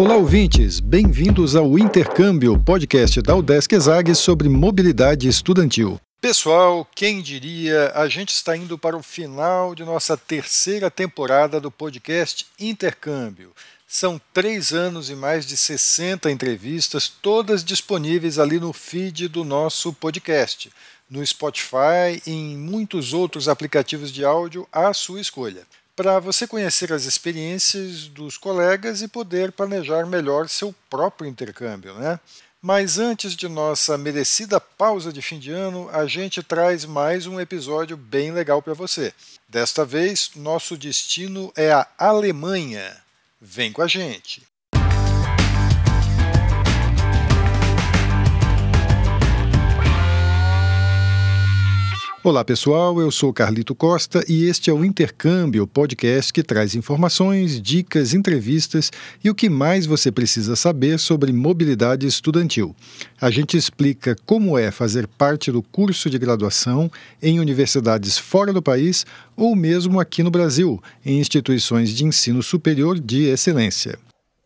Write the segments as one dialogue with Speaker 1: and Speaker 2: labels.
Speaker 1: Olá, ouvintes! Bem-vindos ao Intercâmbio, podcast da Udesc Exag sobre mobilidade estudantil. Pessoal, quem diria, a gente está indo para o final de nossa terceira temporada do podcast Intercâmbio. São três anos e mais de 60 entrevistas, todas disponíveis ali no feed do nosso podcast, no Spotify e em muitos outros aplicativos de áudio à sua escolha, para você conhecer as experiências dos colegas e poder planejar melhor seu próprio intercâmbio. Né? Mas antes de nossa merecida pausa de fim de ano, a gente traz mais um episódio bem legal para você. Desta vez, nosso destino é a Alemanha. Vem com a gente! Olá pessoal, eu sou Carlito Costa e este é o Intercâmbio, podcast que traz informações, dicas, entrevistas e o que mais você precisa saber sobre mobilidade estudantil. A gente explica como é fazer parte do curso de graduação em universidades fora do país ou mesmo aqui no Brasil, em instituições de ensino superior de excelência.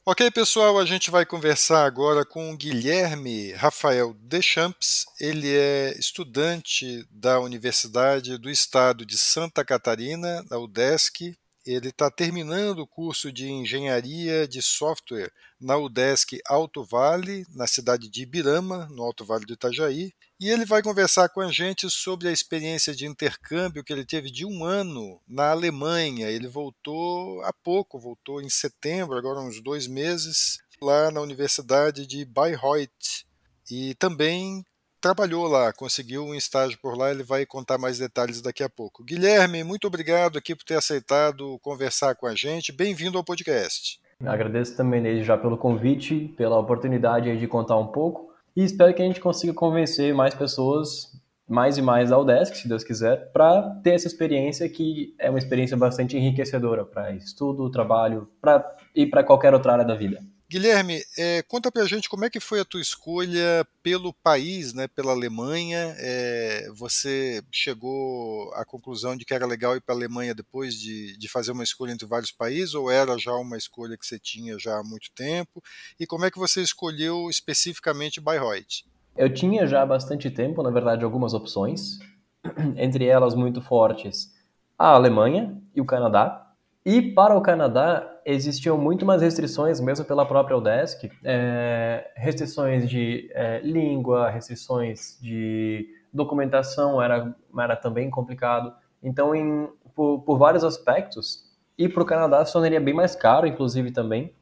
Speaker 1: Ok, pessoal, a gente vai conversar agora com o Guilherme Rafael Deschamps. Ele é estudante da Universidade do Estado de Santa Catarina, da UDESC. Ele está terminando o curso de Engenharia de Software na UDESC Alto Vale, na cidade de Ibirama, no Alto Vale do Itajaí. E ele vai conversar com a gente sobre a experiência de intercâmbio que ele teve de um ano na Alemanha. Ele voltou há pouco, voltou em setembro, agora uns dois meses, lá na Universidade de Bayreuth. E também trabalhou lá, conseguiu um estágio por lá, ele vai contar mais detalhes daqui a pouco. Guilherme, muito obrigado aqui por ter aceitado conversar com a gente. Bem-vindo ao podcast.
Speaker 2: Agradeço também desde já pelo convite, pela oportunidade de contar um pouco e espero que a gente consiga convencer mais pessoas, mais e mais da Udesc, se Deus quiser, para ter essa experiência que é uma experiência bastante enriquecedora para estudo, trabalho, para e para qualquer outra área da vida.
Speaker 1: Guilherme, é, conta pra gente como é que foi a tua escolha pelo país, né, pela Alemanha. É, você chegou à conclusão de que era legal ir para a Alemanha depois de, de fazer uma escolha entre vários países, ou era já uma escolha que você tinha já há muito tempo? E como é que você escolheu especificamente Bayreuth?
Speaker 2: Eu tinha já bastante tempo, na verdade, algumas opções, entre elas muito fortes a Alemanha e o Canadá. E para o Canadá, existiam muito mais restrições, mesmo pela própria UDESC, é, restrições de é, língua, restrições de documentação, era, era também complicado. Então, em, por, por vários aspectos, e para o Canadá se tornaria bem mais caro, inclusive também,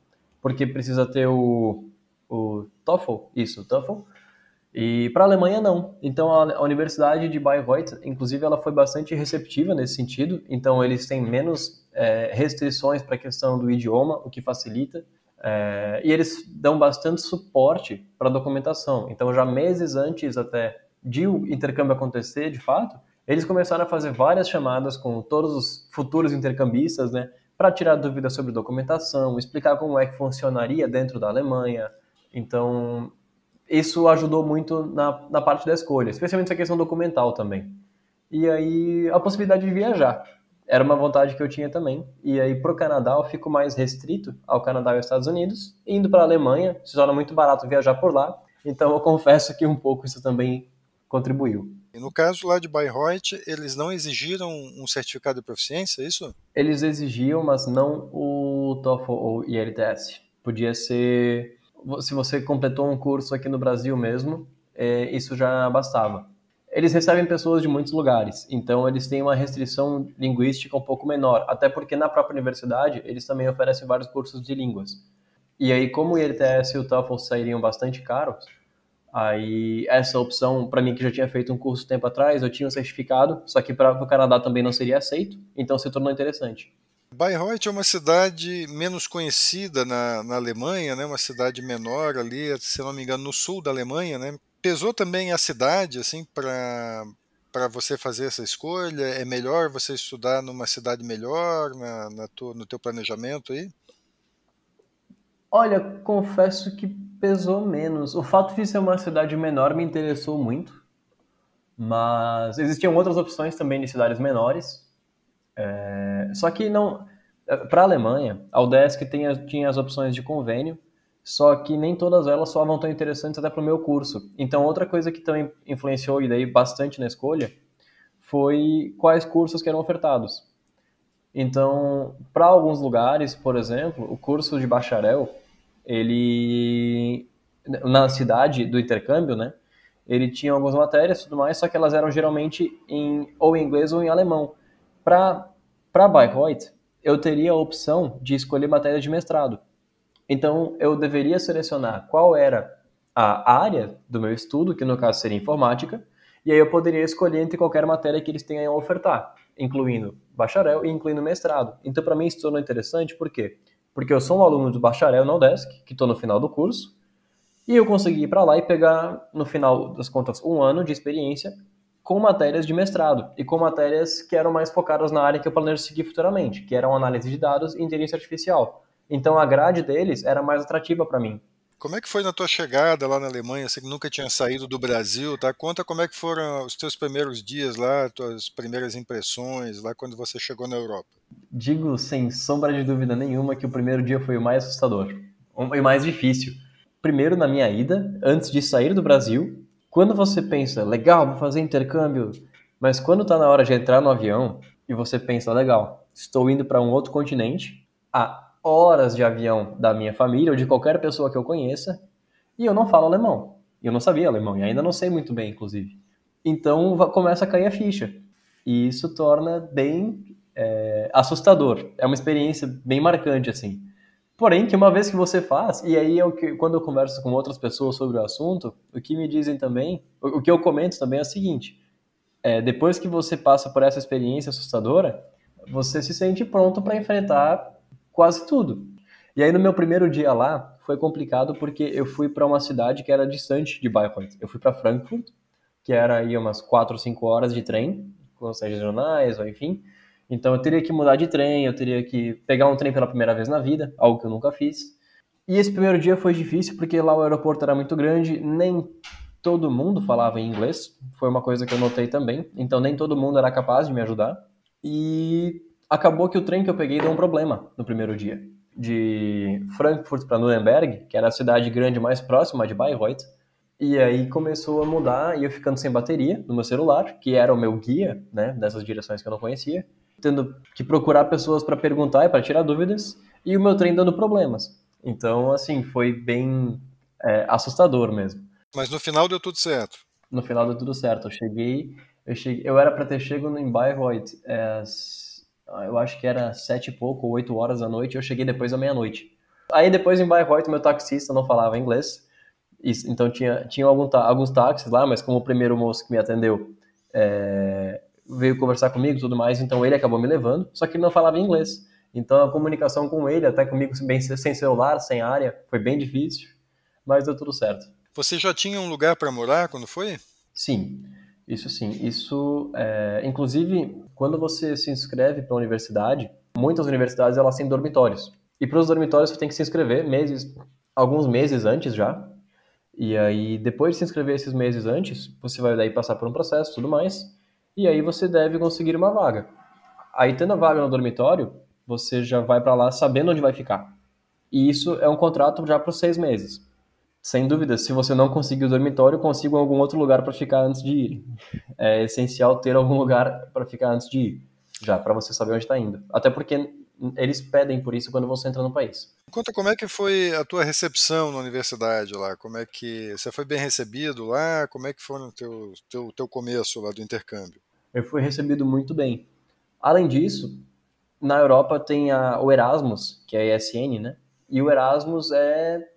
Speaker 2: porque precisa ter o, o TOEFL, isso, o TOEFL, e para a Alemanha não. Então a, Universidade de Bayreuth, inclusive, ela foi bastante receptiva nesse sentido. Então eles têm menos é, restrições para a questão do idioma, o que facilita. É, e eles dão bastante suporte para a documentação. Então já meses antes até de o intercâmbio acontecer, de fato, eles começaram a fazer várias chamadas com todos os futuros intercambistas, né, para tirar dúvidas sobre documentação, explicar como é que funcionaria dentro da Alemanha. Então, isso ajudou muito na, na parte da escolha, especialmente essa questão documental também. E aí, a possibilidade de viajar. Era uma vontade que eu tinha também. E aí, para o Canadá, eu fico mais restrito ao Canadá e aos Estados Unidos. Indo para a Alemanha, se torna muito barato viajar por lá. Então, eu confesso que um pouco isso também contribuiu.
Speaker 1: E no caso lá de Bayreuth, eles não exigiram um certificado de proficiência, é isso?
Speaker 2: Eles exigiam, mas não o TOEFL ou IELTS. Podia ser se você completou um curso aqui no Brasil mesmo, é, isso já bastava. Eles recebem pessoas de muitos lugares, então eles têm uma restrição linguística um pouco menor, até porque na própria universidade eles também oferecem vários cursos de línguas. E aí, como o IELTS e o TOEFL sairiam bastante caros, aí essa opção, para mim que já tinha feito um curso tempo atrás, eu tinha um certificado, só que para o Canadá também não seria aceito, então se tornou interessante.
Speaker 1: Bayreuth é uma cidade menos conhecida na, na Alemanha, né? uma cidade menor ali, se não me engano, no sul da Alemanha. Né? Pesou também a cidade assim para para você fazer essa escolha? É melhor você estudar numa cidade melhor na, na tua, no teu planejamento aí?
Speaker 2: Olha, confesso que pesou menos. O fato de ser uma cidade menor me interessou muito, mas existiam outras opções também de cidades menores. É, só que não. Para a Alemanha, a UDESC tinha, tinha as opções de convênio só que nem todas elas soavam tão interessantes até para o meu curso. Então, outra coisa que também influenciou e daí bastante na escolha foi quais cursos que eram ofertados. Então, para alguns lugares, por exemplo, o curso de bacharel, ele na cidade do intercâmbio, né? Ele tinha algumas matérias tudo mais, só que elas eram geralmente em ou em inglês ou em alemão. Para Bayreuth, eu teria a opção de escolher matéria de mestrado. Então, eu deveria selecionar qual era a área do meu estudo, que no caso seria informática, e aí eu poderia escolher entre qualquer matéria que eles tenham a ofertar, incluindo bacharel e incluindo mestrado. Então, para mim, isso tornou interessante, por quê? Porque eu sou um aluno do bacharel na UDESC, que estou no final do curso, e eu consegui ir para lá e pegar, no final das contas, um ano de experiência com matérias de mestrado e com matérias que eram mais focadas na área que eu planejo seguir futuramente, que eram análise de dados e inteligência artificial. Então a grade deles era mais atrativa para mim.
Speaker 1: Como é que foi na tua chegada lá na Alemanha? Você que nunca tinha saído do Brasil, tá? Conta como é que foram os teus primeiros dias lá, tuas primeiras impressões lá quando você chegou na Europa.
Speaker 2: Digo sem sombra de dúvida nenhuma que o primeiro dia foi o mais assustador e mais difícil. Primeiro na minha ida, antes de sair do Brasil, quando você pensa, legal, vou fazer intercâmbio, mas quando tá na hora de entrar no avião e você pensa, legal, estou indo para um outro continente, a horas de avião da minha família ou de qualquer pessoa que eu conheça e eu não falo alemão. Eu não sabia alemão e ainda não sei muito bem, inclusive. Então começa a cair a ficha. E isso torna bem é, assustador. É uma experiência bem marcante, assim. Porém, que uma vez que você faz, e aí é que, quando eu converso com outras pessoas sobre o assunto, o que me dizem também, o, o que eu comento também é o seguinte: é, depois que você passa por essa experiência assustadora, você se sente pronto para enfrentar quase tudo. E aí no meu primeiro dia lá foi complicado porque eu fui para uma cidade que era distante de Bayreuth. Eu fui para Frankfurt, que era aí umas 4 ou 5 horas de trem, com os regionais, ou enfim. Então eu teria que mudar de trem, eu teria que pegar um trem pela primeira vez na vida, algo que eu nunca fiz. E esse primeiro dia foi difícil porque lá o aeroporto era muito grande, nem todo mundo falava em inglês, foi uma coisa que eu notei também. Então nem todo mundo era capaz de me ajudar. E acabou que o trem que eu peguei deu um problema no primeiro dia. De Frankfurt para Nuremberg, que era a cidade grande mais próxima de Bayreuth, e aí começou a mudar e eu ficando sem bateria no meu celular, que era o meu guia, né, dessas direções que eu não conhecia, tendo que procurar pessoas para perguntar e para tirar dúvidas, e o meu trem dando problemas. Então, assim, foi bem é, assustador mesmo.
Speaker 1: Mas no final deu tudo certo.
Speaker 2: No final deu tudo certo. Eu cheguei, eu cheguei, eu era para ter chegado em Bayreuth ah, eu acho que era sete e pouco, oito horas da noite, eu cheguei depois da meia-noite. Aí depois em Bayreuth, meu taxista não falava inglês, então tinha, tinha algum, alguns táxis lá, mas como o primeiro moço que me atendeu é, veio conversar comigo e tudo mais, então ele acabou me levando, só que ele não falava inglês. Então a comunicação com ele, até comigo bem, sem celular, sem área, foi bem difícil, mas deu tudo certo.
Speaker 1: Você já tinha um lugar para morar quando foi?
Speaker 2: Sim. Isso sim, isso, é, inclusive, quando você se inscreve para a universidade, muitas universidades elas têm dormitórios. E para os dormitórios você tem que se inscrever meses, alguns meses antes já. E aí, depois de se inscrever esses meses antes, você vai daí passar por um processo, tudo mais. E aí você deve conseguir uma vaga. Aí, tendo a vaga no dormitório, você já vai para lá sabendo onde vai ficar. E isso é um contrato já para seis meses sem dúvida, se você não conseguir o dormitório, consiga algum outro lugar para ficar antes de ir. É essencial ter algum lugar para ficar antes de ir, já para você saber onde está indo. Até porque eles pedem por isso quando você entra no país.
Speaker 1: Conta como é que foi a tua recepção na universidade lá? Como é que você foi bem recebido lá? Como é que foi o teu, teu, teu começo lá do intercâmbio?
Speaker 2: Eu fui recebido muito bem. Além disso, na Europa tem a, o Erasmus, que é a ESN, né? E o Erasmus é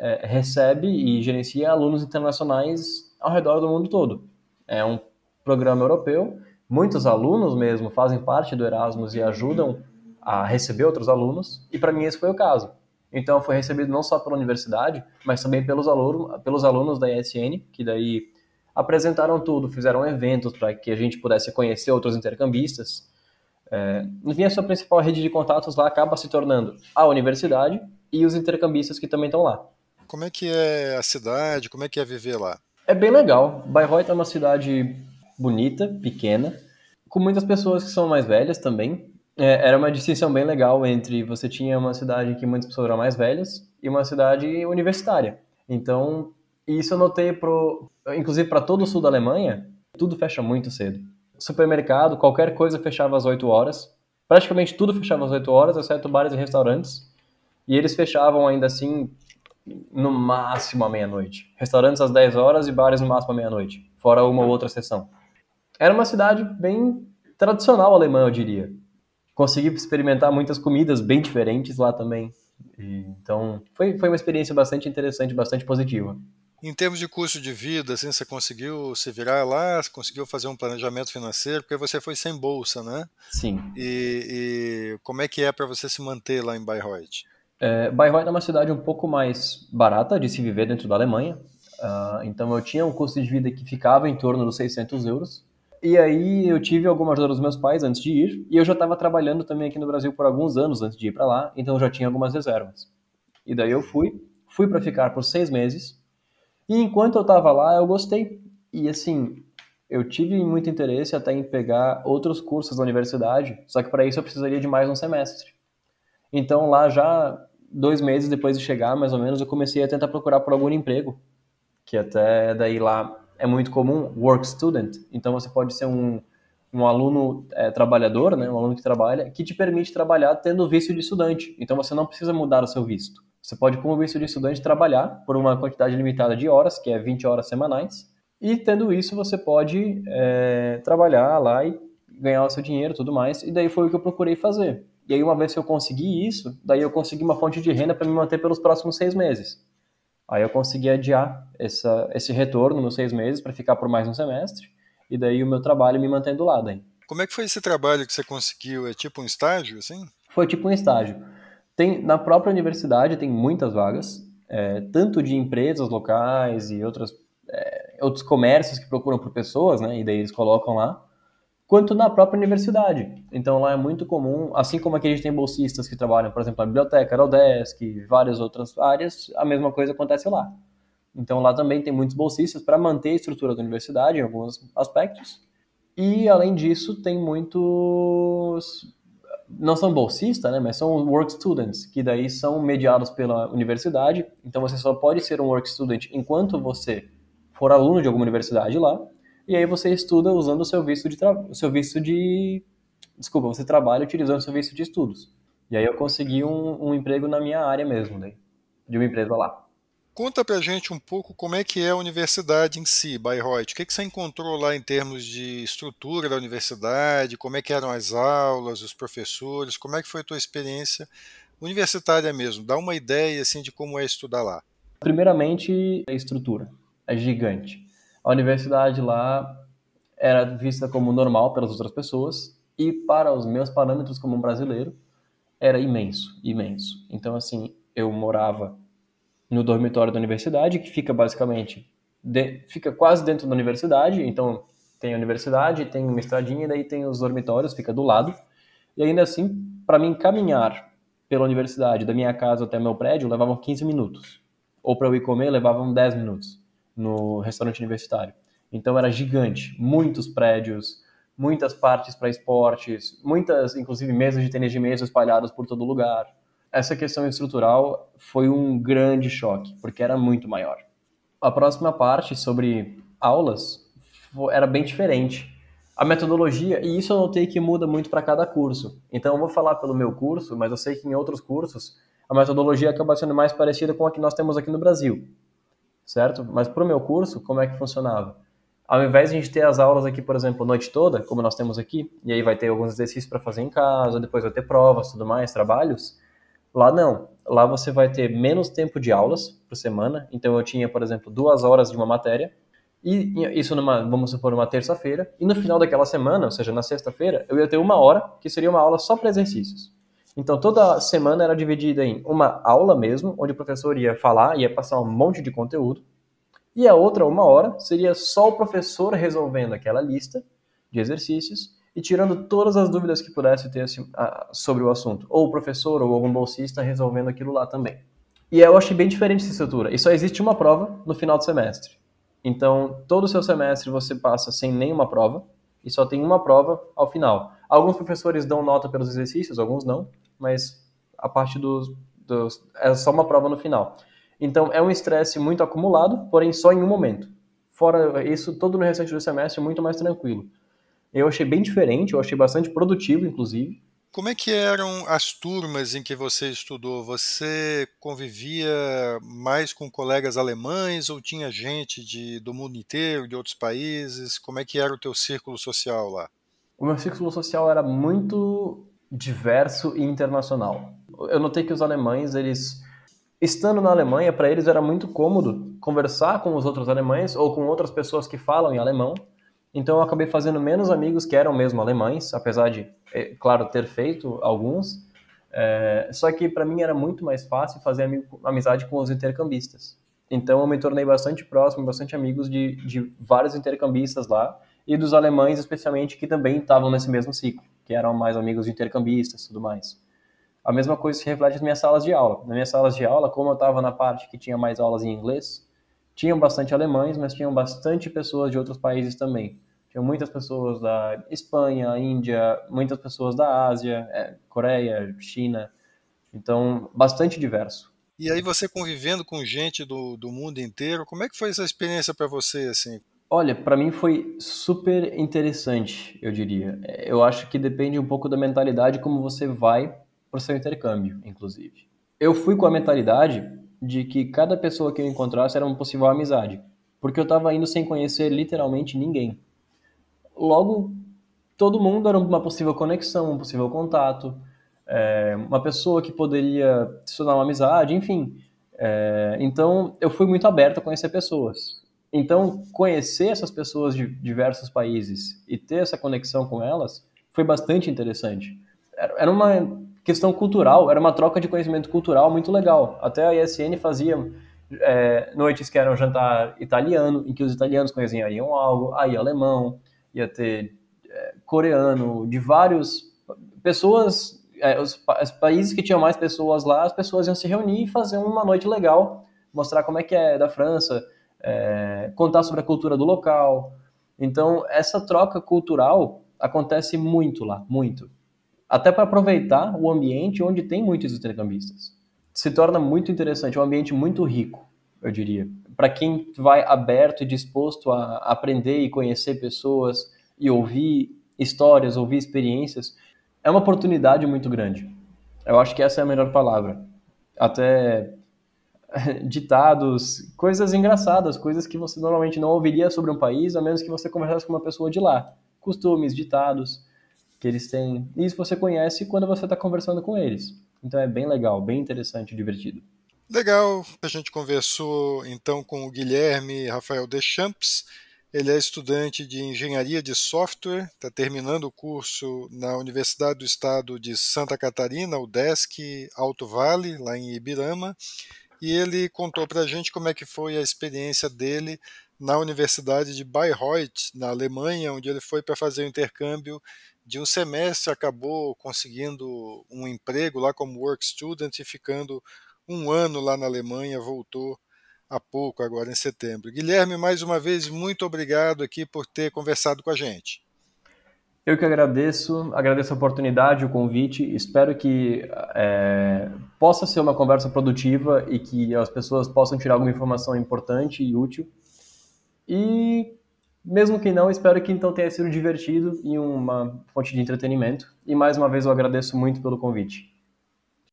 Speaker 2: é, recebe e gerencia alunos internacionais ao redor do mundo todo. É um programa europeu. Muitos alunos mesmo fazem parte do Erasmus e ajudam a receber outros alunos, e para mim esse foi o caso. Então foi recebido não só pela universidade, mas também pelos alunos, pelos alunos da ESN, que daí apresentaram tudo, fizeram eventos para que a gente pudesse conhecer outros intercambistas. É, enfim, a sua principal rede de contatos lá acaba se tornando a universidade e os intercambistas que também estão lá.
Speaker 1: Como é que é a cidade? Como é que é viver lá?
Speaker 2: É bem legal. Bayreuth é uma cidade bonita, pequena, com muitas pessoas que são mais velhas também. É, era uma distinção bem legal entre você tinha uma cidade que muitas pessoas eram mais velhas e uma cidade universitária. Então, isso eu notei, pro, inclusive para todo o sul da Alemanha, tudo fecha muito cedo. Supermercado, qualquer coisa fechava às 8 horas. Praticamente tudo fechava às 8 horas, exceto bares e restaurantes. E eles fechavam ainda assim no máximo à meia-noite. Restaurantes às 10 horas e bares no máximo à meia-noite, fora uma ou outra sessão. Era uma cidade bem tradicional alemã, eu diria. Consegui experimentar muitas comidas bem diferentes lá também. E, então, foi, foi uma experiência bastante interessante, bastante positiva.
Speaker 1: Em termos de custo de vida, assim, você conseguiu se virar lá, conseguiu fazer um planejamento financeiro, porque você foi sem bolsa, né?
Speaker 2: Sim.
Speaker 1: E, e como é que é para você se manter lá em Bayreuth?
Speaker 2: É, Bayreuth é uma cidade um pouco mais barata de se viver dentro da Alemanha. Uh, então eu tinha um custo de vida que ficava em torno dos 600 euros. E aí eu tive alguma ajuda dos meus pais antes de ir, e eu já estava trabalhando também aqui no Brasil por alguns anos antes de ir para lá, então eu já tinha algumas reservas. E daí eu fui, fui para ficar por seis meses, e enquanto eu estava lá eu gostei. E assim, eu tive muito interesse até em pegar outros cursos da universidade, só que para isso eu precisaria de mais um semestre. Então lá já dois meses depois de chegar, mais ou menos, eu comecei a tentar procurar por algum emprego, que até daí lá é muito comum, work student. Então você pode ser um, um aluno é, trabalhador, né, um aluno que trabalha, que te permite trabalhar tendo visto de estudante. Então você não precisa mudar o seu visto. Você pode, como visto de estudante, trabalhar por uma quantidade limitada de horas, que é 20 horas semanais, e tendo isso você pode é, trabalhar lá e ganhar o seu dinheiro tudo mais. E daí foi o que eu procurei fazer. E aí uma vez que eu consegui isso, daí eu consegui uma fonte de renda para me manter pelos próximos seis meses. Aí eu consegui adiar essa, esse retorno nos seis meses para ficar por mais um semestre, e daí o meu trabalho me mantendo lá daí.
Speaker 1: Como é que foi esse trabalho que você conseguiu? É tipo um estágio, assim?
Speaker 2: Foi tipo um estágio. Tem, na própria universidade tem muitas vagas, é, tanto de empresas locais e outras, é, outros comércios que procuram por pessoas, né, e daí eles colocam lá, quanto na própria universidade. Então lá é muito comum, assim como aqui a gente tem bolsistas que trabalham, por exemplo, na biblioteca, na UDESC, várias outras áreas, a mesma coisa acontece lá. Então lá também tem muitos bolsistas para manter a estrutura da universidade em alguns aspectos. E além disso, tem muitos não são bolsistas, né, mas são work students, que daí são mediados pela universidade. Então você só pode ser um work student enquanto você for aluno de alguma universidade lá e aí você estuda usando o seu visto de o seu visto de desculpa, você trabalha utilizando o seu visto de estudos. E aí eu consegui um, um emprego na minha área mesmo, daí, de uma empresa lá.
Speaker 1: Conta pra gente um pouco como é que é a universidade em si, Bayreuth. O que, que você encontrou lá em termos de estrutura da universidade, como é que eram as aulas, os professores, como é que foi a tua experiência universitária mesmo? Dá uma ideia assim de como é estudar lá.
Speaker 2: Primeiramente, a estrutura é gigante a universidade lá era vista como normal pelas outras pessoas e para os meus parâmetros como um brasileiro era imenso, imenso. Então assim, eu morava no dormitório da universidade, que fica basicamente de, fica quase dentro da universidade, então tem a universidade, tem uma estradinha, daí tem os dormitórios, fica do lado. E ainda assim, para mim caminhar pela universidade, da minha casa até meu prédio, levavam 15 minutos. Ou para eu ir comer, levavam 10 minutos no restaurante universitário. Então era gigante, muitos prédios, muitas partes para esportes, muitas, inclusive, mesas de tênis de mesa espalhadas por todo lugar. Essa questão estrutural foi um grande choque, porque era muito maior. A próxima parte sobre aulas era bem diferente. A metodologia, e isso eu notei que muda muito para cada curso. Então eu vou falar pelo meu curso, mas eu sei que em outros cursos a metodologia acaba sendo mais parecida com a que nós temos aqui no Brasil certo? Mas para o meu curso, como é que funcionava? Ao invés de a gente ter as aulas aqui, por exemplo, a noite toda, como nós temos aqui, e aí vai ter alguns exercícios para fazer em casa, depois vai ter provas, tudo mais, trabalhos, lá não. Lá você vai ter menos tempo de aulas por semana. Então eu tinha, por exemplo, duas horas de uma matéria, e isso numa, vamos supor, uma terça-feira, e no final daquela semana, ou seja, na sexta-feira, eu ia ter uma hora, que seria uma aula só para exercícios. Então toda semana era dividida em uma aula mesmo, onde o professor ia falar, ia passar um monte de conteúdo, e a outra, uma hora, seria só o professor resolvendo aquela lista de exercícios e tirando todas as dúvidas que pudesse ter assim, sobre o assunto. Ou o professor ou algum bolsista resolvendo aquilo lá também. E eu achei bem diferente essa estrutura. E só existe uma prova no final do semestre. Então, todo o seu semestre você passa sem nenhuma prova e só tem uma prova ao final. Alguns professores dão nota pelos exercícios, alguns não, mas a parte dos, dos é só uma prova no final. Então é um estresse muito acumulado, porém só em um momento. Fora isso, todo no restante do semestre é muito mais tranquilo. Eu achei bem diferente, eu achei bastante produtivo, inclusive.
Speaker 1: Como é que eram as turmas em que você estudou? Você convivia mais com colegas alemães ou tinha gente de, do mundo inteiro, de outros países? Como é que era o teu círculo social lá?
Speaker 2: O meu círculo social era muito diverso e internacional. Eu notei que os alemães, eles estando na Alemanha, para eles era muito cômodo conversar com os outros alemães ou com outras pessoas que falam em alemão. Então eu acabei fazendo menos amigos que eram mesmo alemães, apesar de, é, claro, ter feito alguns. É, só que para mim era muito mais fácil fazer amigo, amizade com os intercambistas. Então eu me tornei bastante próximo, bastante amigos de, de vários intercambistas lá e dos alemães especialmente que também estavam nesse mesmo ciclo, que eram mais amigos de intercambistas tudo mais. A mesma coisa se reflete nas minhas salas de aula. Nas minhas salas de aula, como eu estava na parte que tinha mais aulas em inglês, tinham bastante alemães, mas tinham bastante pessoas de outros países também. Tinham muitas pessoas da Espanha, Índia, muitas pessoas da Ásia, é, Coreia, China. Então, bastante diverso.
Speaker 1: E aí você convivendo com gente do, do mundo inteiro, como é que foi essa experiência para você, assim?
Speaker 2: Olha, para mim foi super interessante, eu diria. Eu acho que depende um pouco da mentalidade como você vai para o seu intercâmbio, inclusive. Eu fui com a mentalidade de que cada pessoa que eu encontrasse era uma possível amizade, porque eu estava indo sem conhecer literalmente ninguém. Logo, todo mundo era uma possível conexão, um possível contato, é, uma pessoa que poderia se tornar uma amizade, enfim. É, então, eu fui muito aberto a conhecer pessoas. Então, conhecer essas pessoas de diversos países e ter essa conexão com elas foi bastante interessante. Era uma questão cultural, era uma troca de conhecimento cultural muito legal. Até a ISN fazia é, noites que eram jantar italiano, em que os italianos conheciam algo, aí alemão, ia ter é, coreano, de vários pessoas, é, os, os, países que tinham mais pessoas lá, as pessoas iam se reunir e fazer uma noite legal, mostrar como é que é da França, é, contar sobre a cultura do local. Então, essa troca cultural acontece muito lá, muito até para aproveitar o ambiente onde tem muitos intercambistas. Se torna muito interessante, um ambiente muito rico, eu diria. Para quem vai aberto e disposto a aprender e conhecer pessoas e ouvir histórias, ouvir experiências, é uma oportunidade muito grande. Eu acho que essa é a melhor palavra. Até ditados, coisas engraçadas, coisas que você normalmente não ouviria sobre um país, a menos que você conversasse com uma pessoa de lá. Costumes, ditados que eles têm. E isso você conhece quando você está conversando com eles. Então é bem legal, bem interessante, divertido.
Speaker 1: Legal, a gente conversou então com o Guilherme Rafael Deschamps. Ele é estudante de engenharia de software, está terminando o curso na Universidade do Estado de Santa Catarina, o DESC Alto Vale, lá em Ibirama, e ele contou para a gente como é que foi a experiência dele na Universidade de Bayreuth, na Alemanha, onde ele foi para fazer o intercâmbio de um semestre acabou conseguindo um emprego lá como work student e ficando um ano lá na Alemanha, voltou há pouco, agora em setembro. Guilherme, mais uma vez, muito obrigado aqui por ter conversado com a gente.
Speaker 2: Eu que agradeço, agradeço a oportunidade, o convite. Espero que é, possa ser uma conversa produtiva e que as pessoas possam tirar alguma informação importante e útil. E mesmo que não, espero que então tenha sido divertido e uma fonte de entretenimento. E mais uma vez eu agradeço muito pelo convite.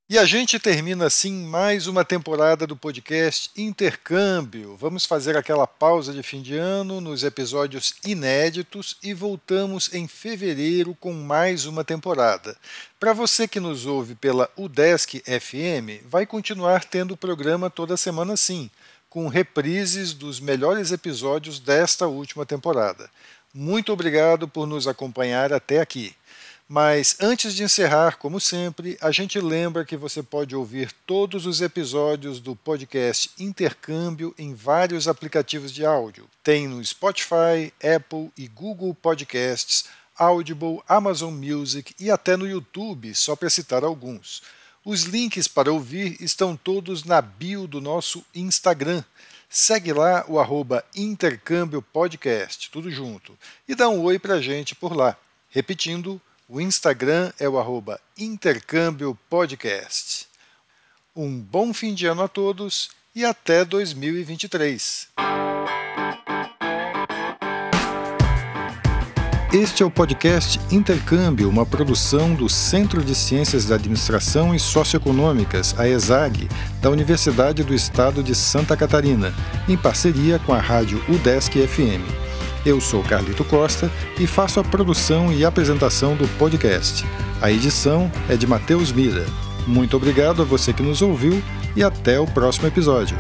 Speaker 1: E a gente termina assim mais uma temporada do podcast Intercâmbio. Vamos fazer aquela pausa de fim de ano nos episódios inéditos e voltamos em fevereiro com mais uma temporada. Para você que nos ouve pela UDESC FM, vai continuar tendo o programa toda semana sim com reprises dos melhores episódios desta última temporada. Muito obrigado por nos acompanhar até aqui. Mas antes de encerrar, como sempre, a gente lembra que você pode ouvir todos os episódios do podcast Intercâmbio em vários aplicativos de áudio. Tem no Spotify, Apple e Google Podcasts, Audible, Amazon Music e até no YouTube, só para citar alguns. Os links para ouvir estão todos na bio do nosso Instagram. Segue lá o arroba Intercâmbio Podcast, tudo junto, e dá um oi pra gente por lá. Repetindo, O Instagram é o arroba Intercâmbio Podcast. Um bom fim de ano a todos e até 2023. Este é o podcast Intercâmbio, uma produção do Centro de Ciências da Administração e Socioeconômicas, a ESAG, da Universidade do Estado de Santa Catarina, em parceria com a rádio UDESC FM. Eu sou Carlito Costa e faço a produção e apresentação do podcast. A edição é de Matheus Mira. Muito obrigado a você que nos ouviu e até o próximo episódio.